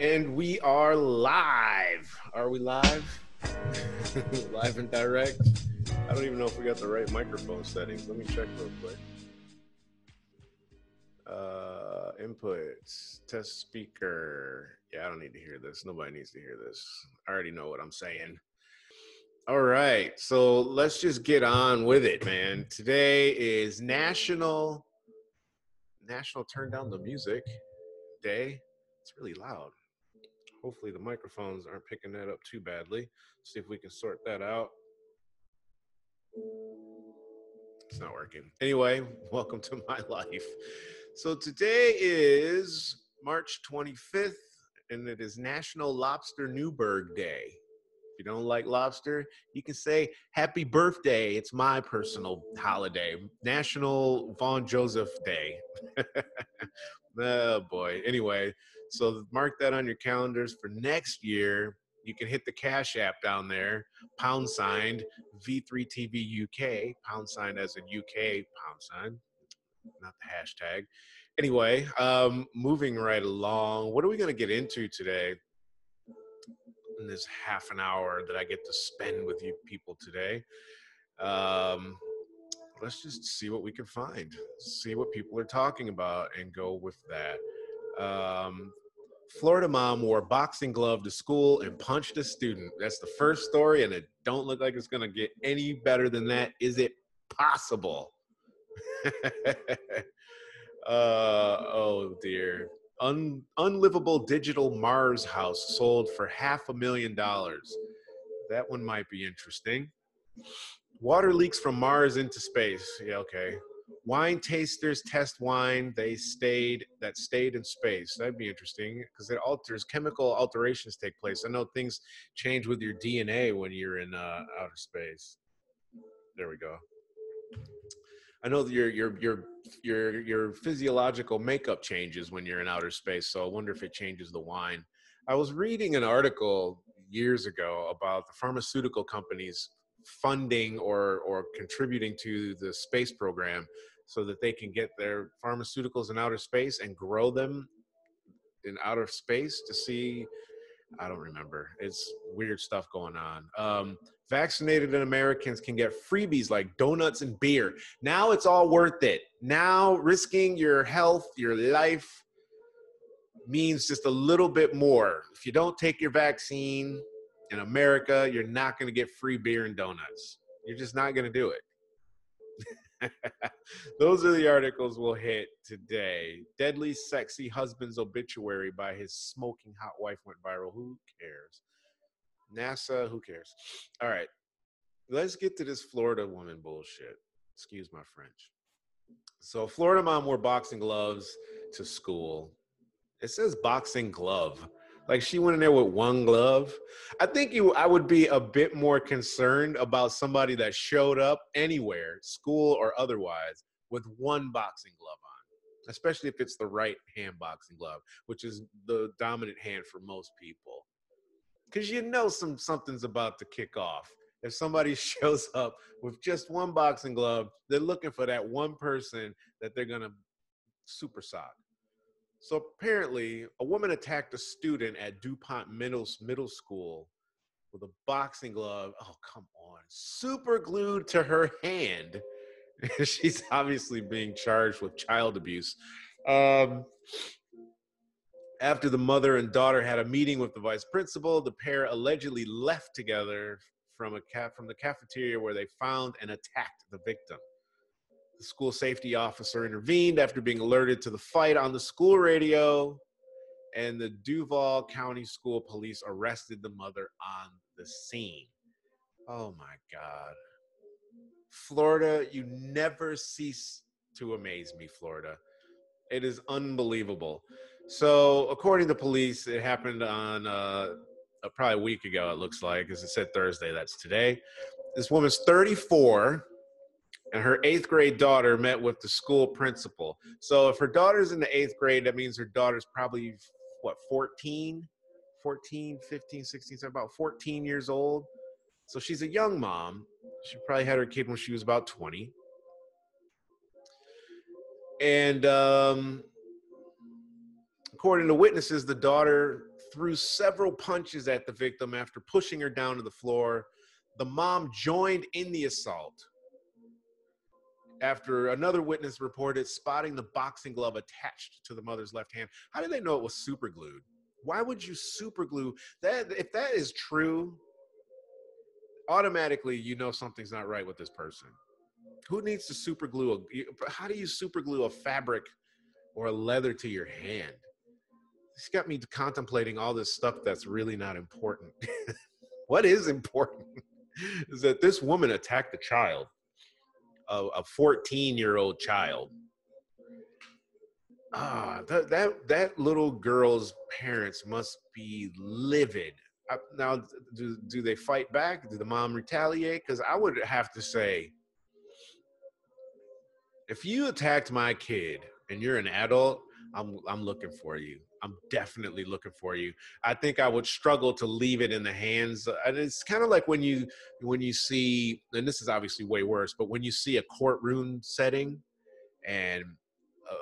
And we are live. Are we live? live and direct. I don't even know if we got the right microphone settings. Let me check real quick. Uh, inputs, test speaker. Yeah, I don't need to hear this. Nobody needs to hear this. I already know what I'm saying. All right, so let's just get on with it, man. Today is National National Turn Down the Music Day. It's really loud. Hopefully the microphones aren't picking that up too badly. See if we can sort that out. It's not working. Anyway, welcome to my life. So today is March 25th, and it is National Lobster Newburg Day. If you don't like lobster, you can say happy birthday. It's my personal holiday. National Von Joseph Day. oh boy. Anyway, so mark that on your calendars for next year. You can hit the Cash App down there, pound signed V3TV UK, pound sign as in UK pound sign, not the hashtag. Anyway, um, moving right along, what are we going to get into today? In this half an hour that I get to spend with you people today, um, let's just see what we can find, see what people are talking about, and go with that. Um, Florida mom wore boxing glove to school and punched a student. That's the first story, and it don't look like it's gonna get any better than that. Is it possible? uh, oh dear. Un, unlivable digital Mars house sold for half a million dollars. That one might be interesting. Water leaks from Mars into space. Yeah, okay wine tasters test wine they stayed that stayed in space. That'd be interesting because it alters chemical alterations take place. I know things change with your dna when you're in uh, outer space. There we go. I know your your your your your physiological makeup changes when you're in outer space so i wonder if it changes the wine. I was reading an article years ago about the pharmaceutical companies funding or or contributing to the space program so that they can get their pharmaceuticals in outer space and grow them in outer space to see i don't remember. It's weird stuff going on. Um, vaccinated americans can get freebies like donuts and beer. Now it's all worth it. Now risking your health your life means just a little bit more. If you don't take your vaccine in America, you're not going to get free beer and donuts. You're just not going to do it. Those are the articles we'll hit today. Deadly sexy husband's obituary by his smoking hot wife went viral. Who cares? NASA, who cares? All right. Let's get to this Florida woman bullshit. Excuse my French. So, Florida mom wore boxing gloves to school. It says boxing glove. Like she went in there with one glove. I think you I would be a bit more concerned about somebody that showed up anywhere, school or otherwise, with one boxing glove on. Especially if it's the right hand boxing glove, which is the dominant hand for most people. Cause you know some something's about to kick off. If somebody shows up with just one boxing glove, they're looking for that one person that they're gonna super sock. So apparently, a woman attacked a student at DuPont Middle, Middle School with a boxing glove. Oh, come on. Super glued to her hand. She's obviously being charged with child abuse. Um, after the mother and daughter had a meeting with the vice principal, the pair allegedly left together from a ca- from the cafeteria where they found and attacked the victim. The school safety officer intervened after being alerted to the fight on the school radio, and the Duval County School Police arrested the mother on the scene. Oh my God. Florida, you never cease to amaze me, Florida. It is unbelievable. So, according to police, it happened on uh, probably a week ago, it looks like, because it said Thursday, that's today. This woman's 34 and her eighth grade daughter met with the school principal. So if her daughter's in the eighth grade, that means her daughter's probably what 14, 14, 15, 16, so about 14 years old. So she's a young mom. She probably had her kid when she was about 20. And um, according to witnesses, the daughter threw several punches at the victim after pushing her down to the floor. The mom joined in the assault. After another witness reported spotting the boxing glove attached to the mother's left hand. How did they know it was super glued? Why would you super glue that? If that is true, automatically you know something's not right with this person. Who needs to super glue a? How do you super glue a fabric or a leather to your hand? It's got me contemplating all this stuff that's really not important. what is important is that this woman attacked the child, a 14 year old child. Ah, that, that that little girl's parents must be livid. Uh, now, do do they fight back? Do the mom retaliate? Because I would have to say, if you attacked my kid and you're an adult, I'm I'm looking for you. I'm definitely looking for you. I think I would struggle to leave it in the hands. Uh, and it's kind of like when you when you see, and this is obviously way worse, but when you see a courtroom setting and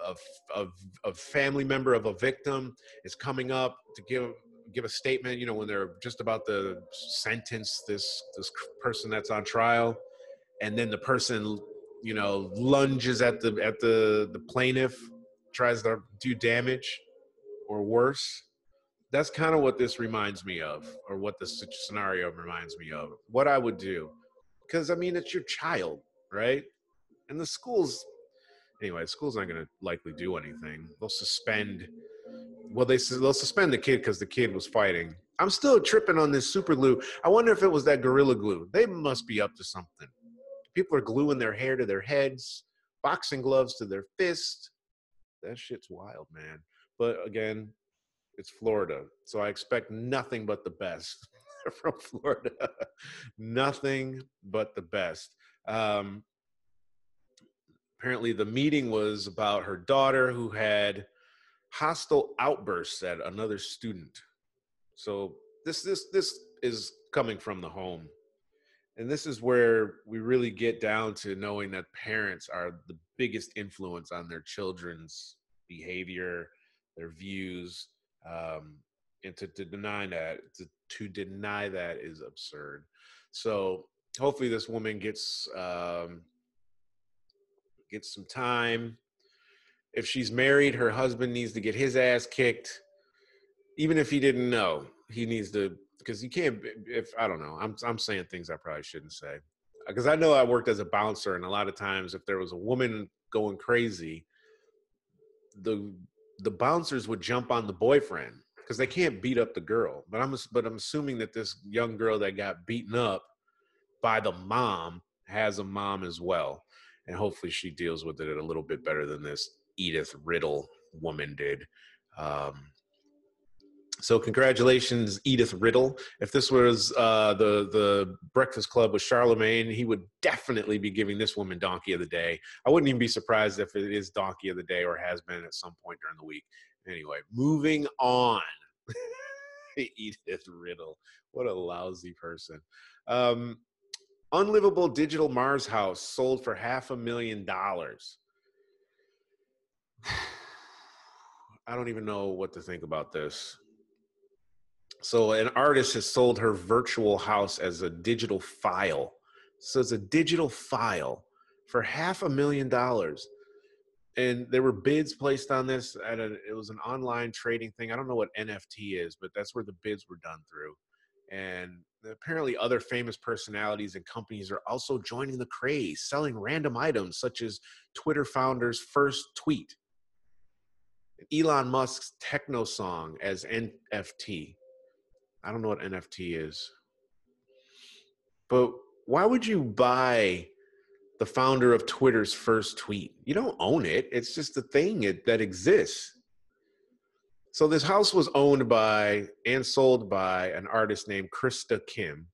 a, a, a family member of a victim is coming up to give give a statement, you know, when they're just about to sentence this this person that's on trial, and then the person, you know, lunges at the at the the plaintiff, tries to do damage or worse. That's kind of what this reminds me of, or what this scenario reminds me of. What I would do, because I mean, it's your child, right? And the schools, anyway, the school's not going to likely do anything. They'll suspend. Well, they they'll suspend the kid because the kid was fighting. I'm still tripping on this super glue. I wonder if it was that gorilla glue. They must be up to something. People are gluing their hair to their heads, boxing gloves to their fists. That shit's wild, man. But again, it's Florida. So I expect nothing but the best from Florida. nothing but the best. Um, apparently, the meeting was about her daughter who had hostile outbursts at another student. So this this this is coming from the home. And this is where we really get down to knowing that parents are the biggest influence on their children's behavior, their views, um, and to, to deny that to, to deny that is absurd. So hopefully this woman gets um, gets some time. If she's married, her husband needs to get his ass kicked. Even if he didn't know, he needs to because you can't. If I don't know, I'm I'm saying things I probably shouldn't say because I know I worked as a bouncer, and a lot of times if there was a woman going crazy, the the bouncers would jump on the boyfriend because they can't beat up the girl. But I'm but I'm assuming that this young girl that got beaten up by the mom has a mom as well, and hopefully she deals with it a little bit better than this Edith Riddle woman did. Um, so congratulations, Edith Riddle. If this was uh, the the Breakfast Club with Charlemagne, he would definitely be giving this woman Donkey of the Day. I wouldn't even be surprised if it is Donkey of the Day or has been at some point during the week. Anyway, moving on. Edith Riddle, what a lousy person. Um, unlivable digital Mars house sold for half a million dollars. I don't even know what to think about this. So an artist has sold her virtual house as a digital file. So it's a digital file for half a million dollars. And there were bids placed on this at a, it was an online trading thing. I don't know what NFT is, but that's where the bids were done through. And apparently other famous personalities and companies are also joining the craze, selling random items such as Twitter founder's first tweet, Elon Musk's techno song as NFT, I don't know what NFT is. But why would you buy the founder of Twitter's first tweet? You don't own it. It's just a thing that exists. So this house was owned by and sold by an artist named Krista Kim.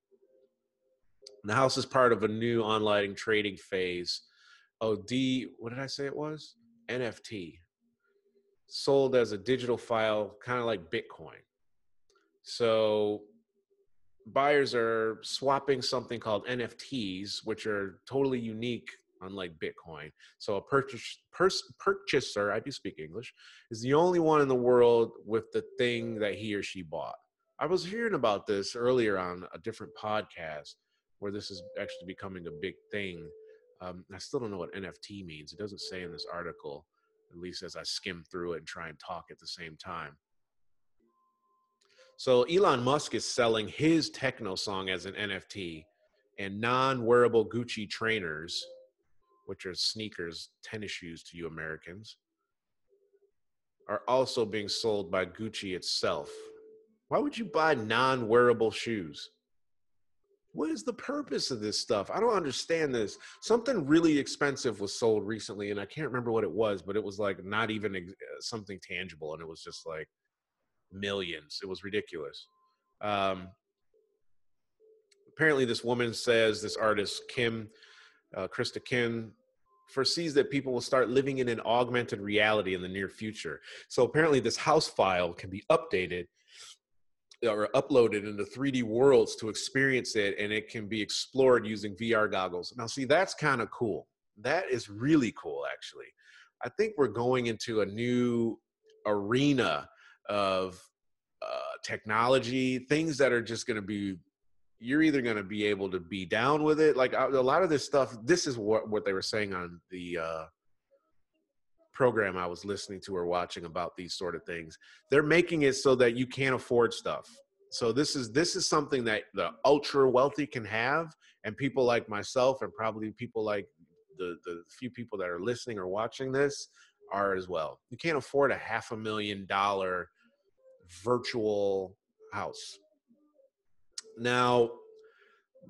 And the house is part of a new online trading phase. Oh, D, what did I say it was? NFT. Sold as a digital file, kind of like Bitcoin. So buyers are swapping something called NFTs, which are totally unique unlike Bitcoin. So a purchase, pers- purchaser, I do speak English, is the only one in the world with the thing that he or she bought. I was hearing about this earlier on a different podcast where this is actually becoming a big thing. Um, I still don't know what NFT means. It doesn't say in this article, at least as I skim through it and try and talk at the same time. So Elon Musk is selling his techno song as an NFT, and non-wearable Gucci trainers, which are sneakers, tennis shoes to you Americans, are also being sold by Gucci itself. Why would you buy non-wearable shoes? What is the purpose of this stuff? I don't understand this. Something really expensive was sold recently, and I can't remember what it was, but it was like not even something tangible, and it was just like millions. It was ridiculous. Um, apparently, this woman says this artist Kim, uh, Krista Kim, foresees that people will start living in an augmented reality in the near future. So apparently, this house file can be updated or uploaded into 3D worlds to experience it, and it can be explored using VR goggles. Now, see, that's kind of cool. That is really cool, actually. I think we're going into a new arena of uh, technology, things that are just going to be. You're either going to be able to be down with it, like a lot of this stuff. This is what what they were saying on the uh, program I was listening to or watching about these sort of things. They're making it so that you can't afford stuff. So this is this is something that the ultra wealthy can have, and people like myself, and probably people like the the few people that are listening or watching this are as well. You can't afford a half a million dollar virtual house. Now,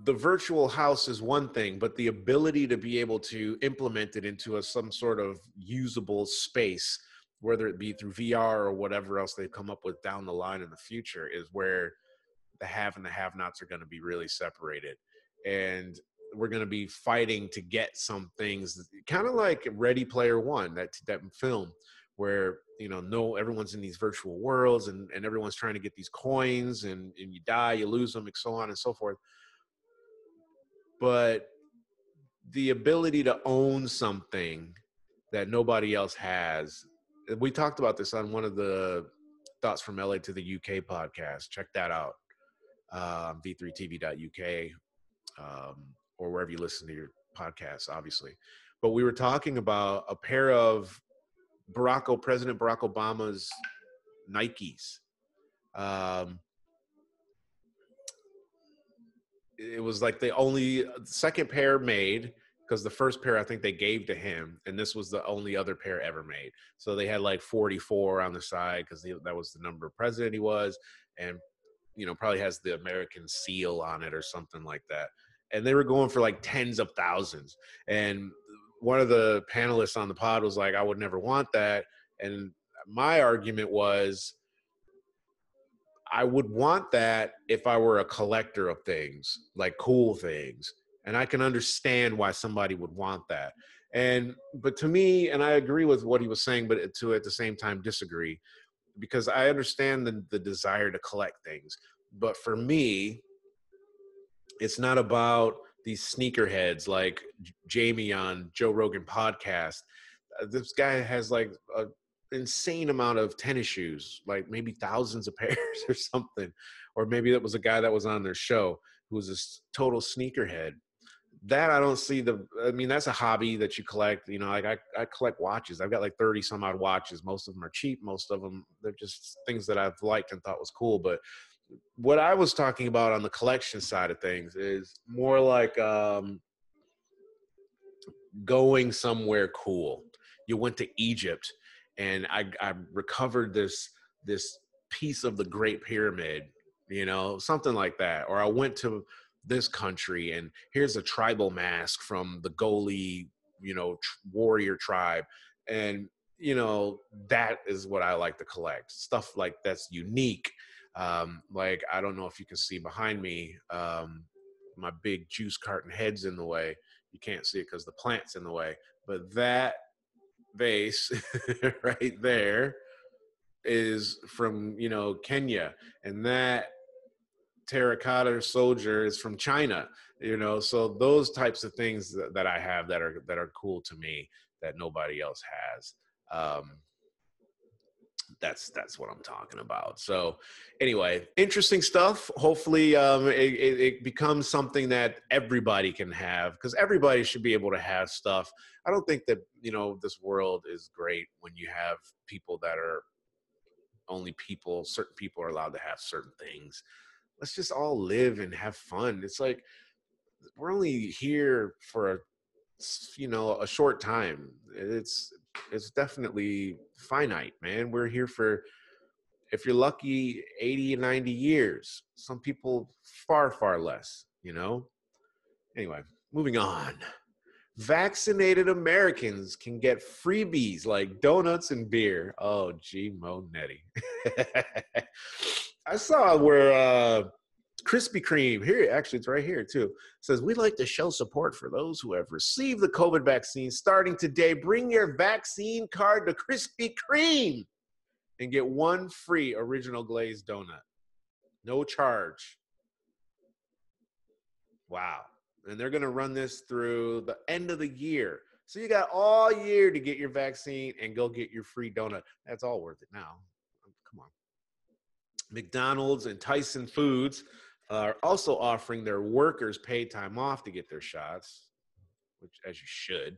the virtual house is one thing, but the ability to be able to implement it into a, some sort of usable space, whether it be through VR or whatever else they come up with down the line in the future, is where the have and the have nots are going to be really separated. And we're going to be fighting to get some things kind of like Ready Player One, that, that film where you know no everyone's in these virtual worlds and, and everyone's trying to get these coins and, and you die you lose them and so on and so forth. But the ability to own something that nobody else has we talked about this on one of the thoughts from la to the uk podcast. Check that out um, v3tv.uk um, or wherever you listen to your podcasts obviously. But we were talking about a pair of barack president barack obama's nikes um, it was like the only second pair made because the first pair I think they gave to him, and this was the only other pair ever made. So they had like 44 on the side because that was the number of president he was, and you know probably has the American seal on it or something like that. And they were going for like tens of thousands. And one of the panelists on the pod was like, "I would never want that." And my argument was I would want that if I were a collector of things, like cool things. And I can understand why somebody would want that. And but to me, and I agree with what he was saying, but to at the same time disagree, because I understand the, the desire to collect things. But for me, it's not about these sneakerheads like Jamie on Joe Rogan podcast. Uh, this guy has like an insane amount of tennis shoes, like maybe thousands of pairs or something. Or maybe that was a guy that was on their show who was a total sneakerhead. That I don't see the. I mean, that's a hobby that you collect. You know, like I, I collect watches. I've got like thirty some odd watches. Most of them are cheap. Most of them they're just things that I've liked and thought was cool. But what I was talking about on the collection side of things is more like um, going somewhere cool. You went to Egypt and I, I recovered this this piece of the Great Pyramid, you know, something like that. Or I went to this country and here's a tribal mask from the Goli, you know, warrior tribe, and you know that is what I like to collect stuff like that's unique. Um, like I don't know if you can see behind me, um, my big juice carton head's in the way. You can't see it because the plant's in the way, but that vase right there is from you know Kenya, and that terracotta soldier is from China. You know, so those types of things that, that I have that are that are cool to me that nobody else has. Um, that's that's what I'm talking about. So anyway, interesting stuff. Hopefully, um, it, it, it becomes something that everybody can have because everybody should be able to have stuff. I don't think that you know this world is great when you have people that are only people. Certain people are allowed to have certain things. Let's just all live and have fun. It's like we're only here for you know a short time. It's it's definitely finite, man. We're here for, if you're lucky, 80 90 years. Some people far, far less, you know? Anyway, moving on. Vaccinated Americans can get freebies like donuts and beer. Oh, gee, Monetti. I saw where uh, Krispy Kreme, here, actually, it's right here too, says, We'd like to show support for those who have received the COVID vaccine starting today. Bring your vaccine card to Krispy Kreme and get one free original glazed donut. No charge. Wow. And they're going to run this through the end of the year. So you got all year to get your vaccine and go get your free donut. That's all worth it now. Come on. McDonald's and Tyson Foods are also offering their workers paid time off to get their shots, which as you should.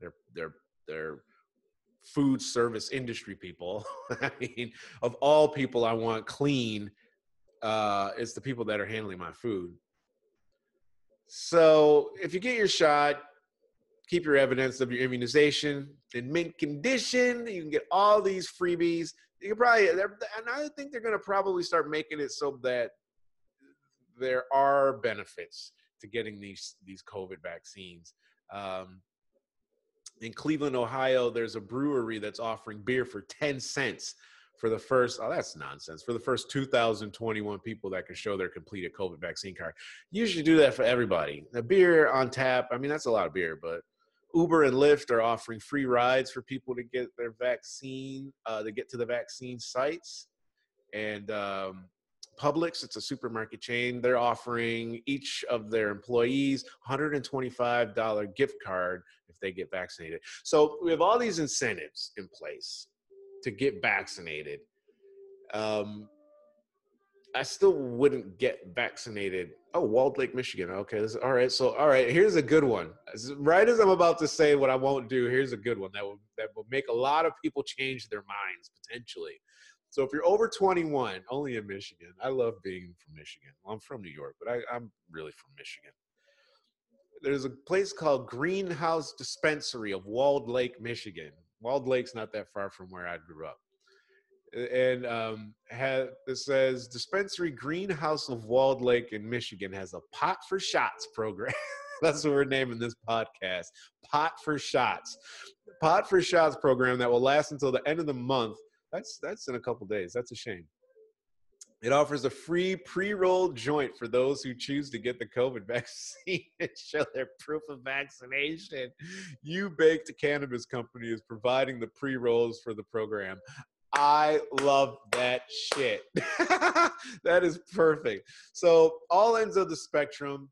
They're they're they're food service industry people. I mean, of all people I want clean, uh, it's the people that are handling my food. So if you get your shot, keep your evidence of your immunization in mint condition. You can get all these freebies. You can probably, and I think they're going to probably start making it so that there are benefits to getting these these COVID vaccines. Um, in Cleveland, Ohio, there's a brewery that's offering beer for 10 cents for the first, oh, that's nonsense, for the first 2,021 people that can show their completed COVID vaccine card. You usually do that for everybody. The beer on tap, I mean, that's a lot of beer, but Uber and Lyft are offering free rides for people to get their vaccine, uh, to get to the vaccine sites. And um, Publix, it's a supermarket chain. They're offering each of their employees $125 gift card if they get vaccinated. So we have all these incentives in place to get vaccinated. Um, I still wouldn't get vaccinated. Oh, Walled Lake, Michigan. Okay, this, all right. So, all right, here's a good one. Right as I'm about to say what I won't do, here's a good one that will that will make a lot of people change their minds potentially. So if you're over 21, only in Michigan. I love being from Michigan. Well, I'm from New York, but I, I'm really from Michigan. There's a place called Greenhouse Dispensary of Walled Lake, Michigan. Walled Lake's not that far from where I grew up. And um, it says Dispensary Greenhouse of Walled Lake in Michigan has a pot for shots program. That's what we're naming this podcast. Pot for Shots. Pot for Shots program that will last until the end of the month that's that's in a couple days. That's a shame. It offers a free pre-rolled joint for those who choose to get the COVID vaccine and show their proof of vaccination. Ubaked Cannabis Company is providing the pre-rolls for the program. I love that shit. that is perfect. So all ends of the spectrum.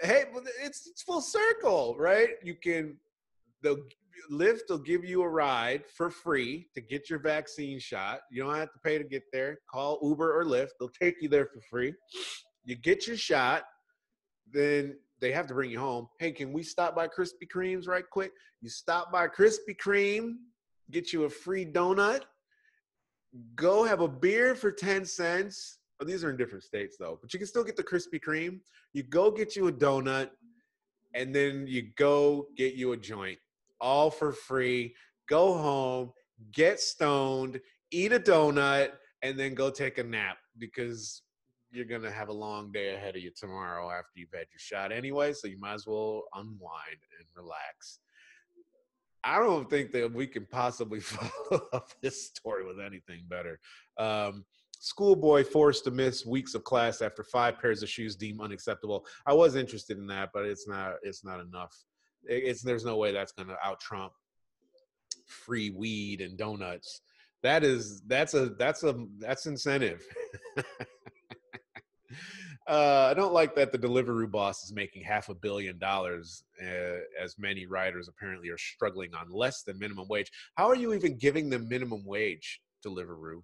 Hey, it's, it's full circle, right? You can they'll Lyft will give you a ride for free to get your vaccine shot. You don't have to pay to get there. Call Uber or Lyft. They'll take you there for free. You get your shot, then they have to bring you home. Hey, can we stop by Krispy Kreme's right quick? You stop by Krispy Kreme, get you a free donut, go have a beer for 10 cents. Oh, these are in different states though, but you can still get the Krispy Kreme. You go get you a donut, and then you go get you a joint all for free. Go home, get stoned, eat a donut, and then go take a nap because you're gonna have a long day ahead of you tomorrow after you've had your shot anyway. So you might as well unwind and relax. I don't think that we can possibly follow up this story with anything better. Um, schoolboy forced to miss weeks of class after five pairs of shoes deemed unacceptable. I was interested in that, but it's not. It's not enough it's there's no way that's going to out trump free weed and donuts. That is that's a that's a that's incentive. uh, I don't like that the Deliveroo boss is making half a billion dollars, uh, as many riders apparently are struggling on less than minimum wage. How are you even giving them minimum wage, Deliveroo?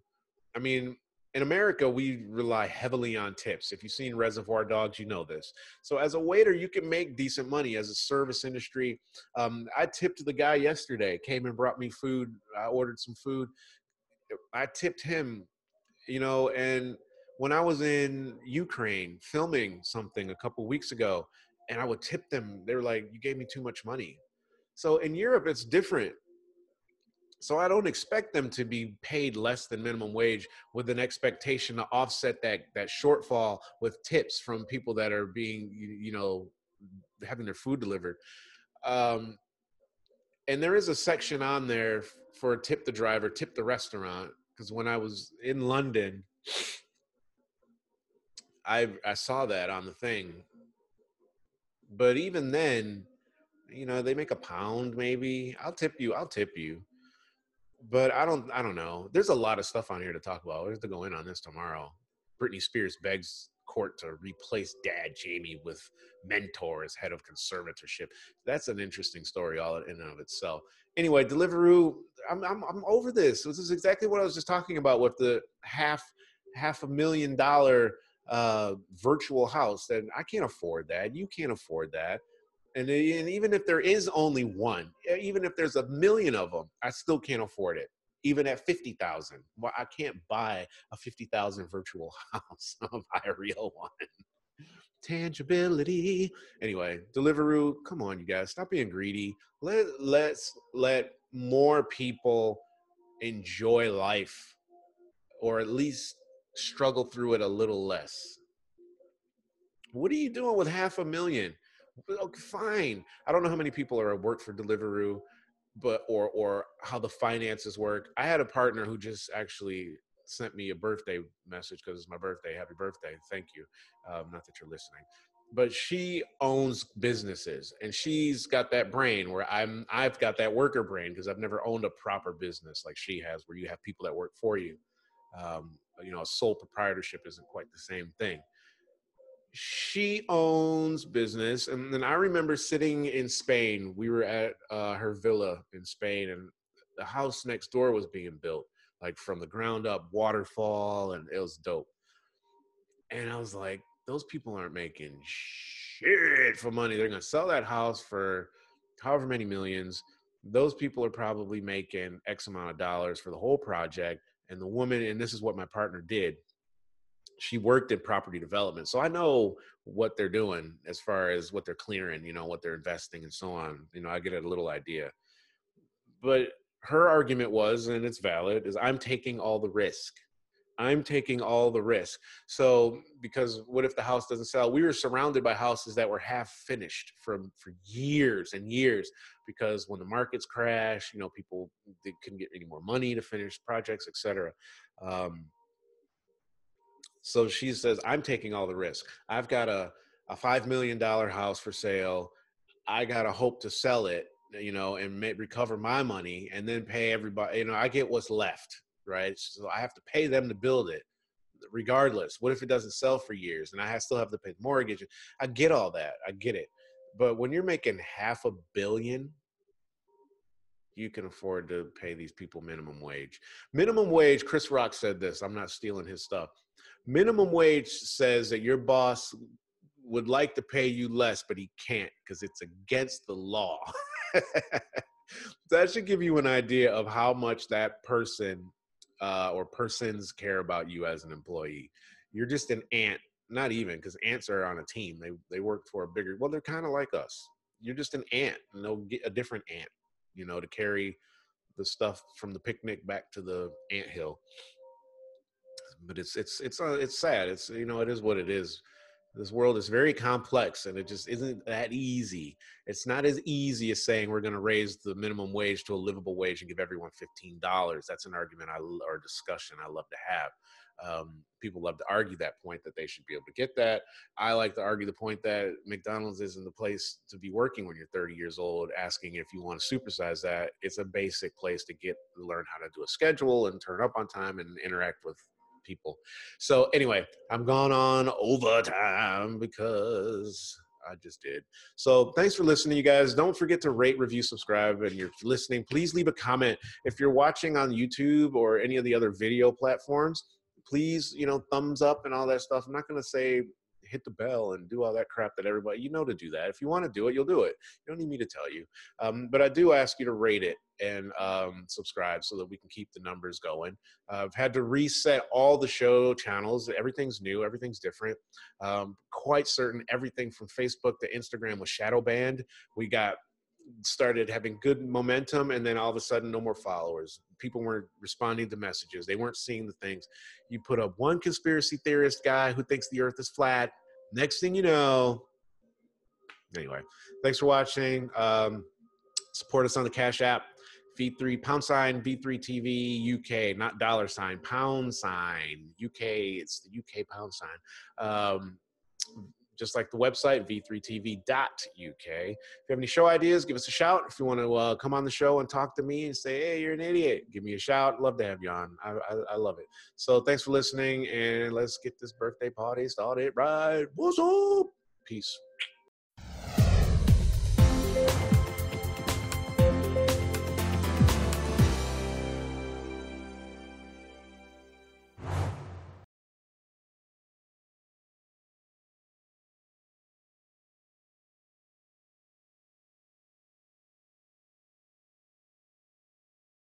I mean, in America, we rely heavily on tips. If you've seen Reservoir Dogs, you know this. So, as a waiter, you can make decent money as a service industry. Um, I tipped the guy yesterday, came and brought me food. I ordered some food. I tipped him, you know, and when I was in Ukraine filming something a couple weeks ago, and I would tip them, they're like, "You gave me too much money." So in Europe, it's different. So I don't expect them to be paid less than minimum wage with an expectation to offset that that shortfall with tips from people that are being you know having their food delivered. Um, and there is a section on there for tip the driver, tip the restaurant. Because when I was in London, I I saw that on the thing. But even then, you know, they make a pound maybe. I'll tip you. I'll tip you. But I don't I don't know. There's a lot of stuff on here to talk about. We have to go in on this tomorrow. Britney Spears begs court to replace dad Jamie with mentor as head of conservatorship. That's an interesting story all in and of itself. Anyway, Deliveroo, I'm, I'm, I'm over this. This is exactly what I was just talking about with the half half a million dollar uh, virtual house. That I can't afford that. You can't afford that. And, and even if there is only one, even if there's a million of them, I still can't afford it even at 50,000. Well, I can't buy a 50,000 virtual house. I'll buy a real one. Tangibility. Anyway, Deliveroo, come on, you guys, stop being greedy. Let let's let more people enjoy life, or at least struggle through it a little less. What are you doing with half a million? Okay, fine. I don't know how many people are at work for Deliveroo but or or how the finances work. I had a partner who just actually sent me a birthday message because it's my birthday. Happy birthday! Thank you. Um, not that you're listening, but she owns businesses and she's got that brain where I'm. I've got that worker brain because I've never owned a proper business like she has, where you have people that work for you. Um, you know, a sole proprietorship isn't quite the same thing she owns business and then i remember sitting in spain we were at uh, her villa in spain and the house next door was being built like from the ground up waterfall and it was dope. And i was like those people aren't making shit for money. They're gonna sell that house for however many millions. Those people are probably making x amount of dollars for the whole project. And the woman and this is what my partner did she worked in property development so i know what they're doing as far as what they're clearing you know what they're investing and so on you know i get a little idea. But her argument was and it's valid is i'm taking all the risk. I'm taking all the risk. So because what if the house doesn't sell? We were surrounded by houses that were half finished from for years and years because when the markets crash you know people they couldn't get any more money to finish projects etc um, so she says, I'm taking all the risk. I've got a, a $5 million house for sale. I got to hope to sell it, you know, and may, recover my money and then pay everybody. You know, I get what's left, right? So I have to pay them to build it regardless. What if it doesn't sell for years and I still have to pay the mortgage? I get all that. I get it. But when you're making half a billion, you can afford to pay these people minimum wage. Minimum wage, Chris Rock said this. I'm not stealing his stuff minimum wage says that your boss would like to pay you less, but he can't because it's against the law. that should give you an idea of how much that person uh, or persons care about you as an employee. You're just an ant, not even because ants are on a team. They they work for a bigger. Well, they're kind of like us. You're just an ant, get a different ant, you know, to carry the stuff from the picnic back to the ant hill but it's it's it's uh, it's sad. It's you know it is what it is. This world is very complex, and it just isn't that easy. It's not as easy as saying we're going to raise the minimum wage to a livable wage and give everyone fifteen dollars. That's an argument I or discussion I love to have. Um, people love to argue that point that they should be able to get that. I like to argue the point that McDonald's isn't the place to be working when you're 30 years old, asking if you want to supersize that. It's a basic place to get learn how to do a schedule and turn up on time and interact with people. So anyway, I'm gone on overtime because I just did. So thanks for listening, you guys. Don't forget to rate, review, subscribe, and you're listening. Please leave a comment if you're watching on YouTube or any of the other video platforms. Please, you know, thumbs up and all that stuff. I'm not going to say hit the bell and do all that crap that everybody you know to do that. If you want to do it, you'll do it. You don't need me to tell you. Um, but I do ask you to rate it and um, subscribe so that we can keep the numbers going. Uh, I've had to reset all the show channels. Everything's new. Everything's different. Um, quite certain everything from Facebook to Instagram was shadow banned. We got started having good momentum and then all of a sudden no more followers. People weren't responding to messages. They weren't seeing the things. You put up one conspiracy theorist guy who thinks the earth is flat. Next thing you know anyway thanks for watching. Um, support us on the cash app v3 pound sign v3 tv uk not dollar sign pound sign uk it's the uk pound sign. Um, just like the website v3tv.uk if you have any show ideas give us a shout. If you want to uh, come on the show and talk to me and say hey you're an idiot give me a shout. Love to have you on. I, I, I love it. So thanks for listening and let's get this birthday party started right. What's up? Peace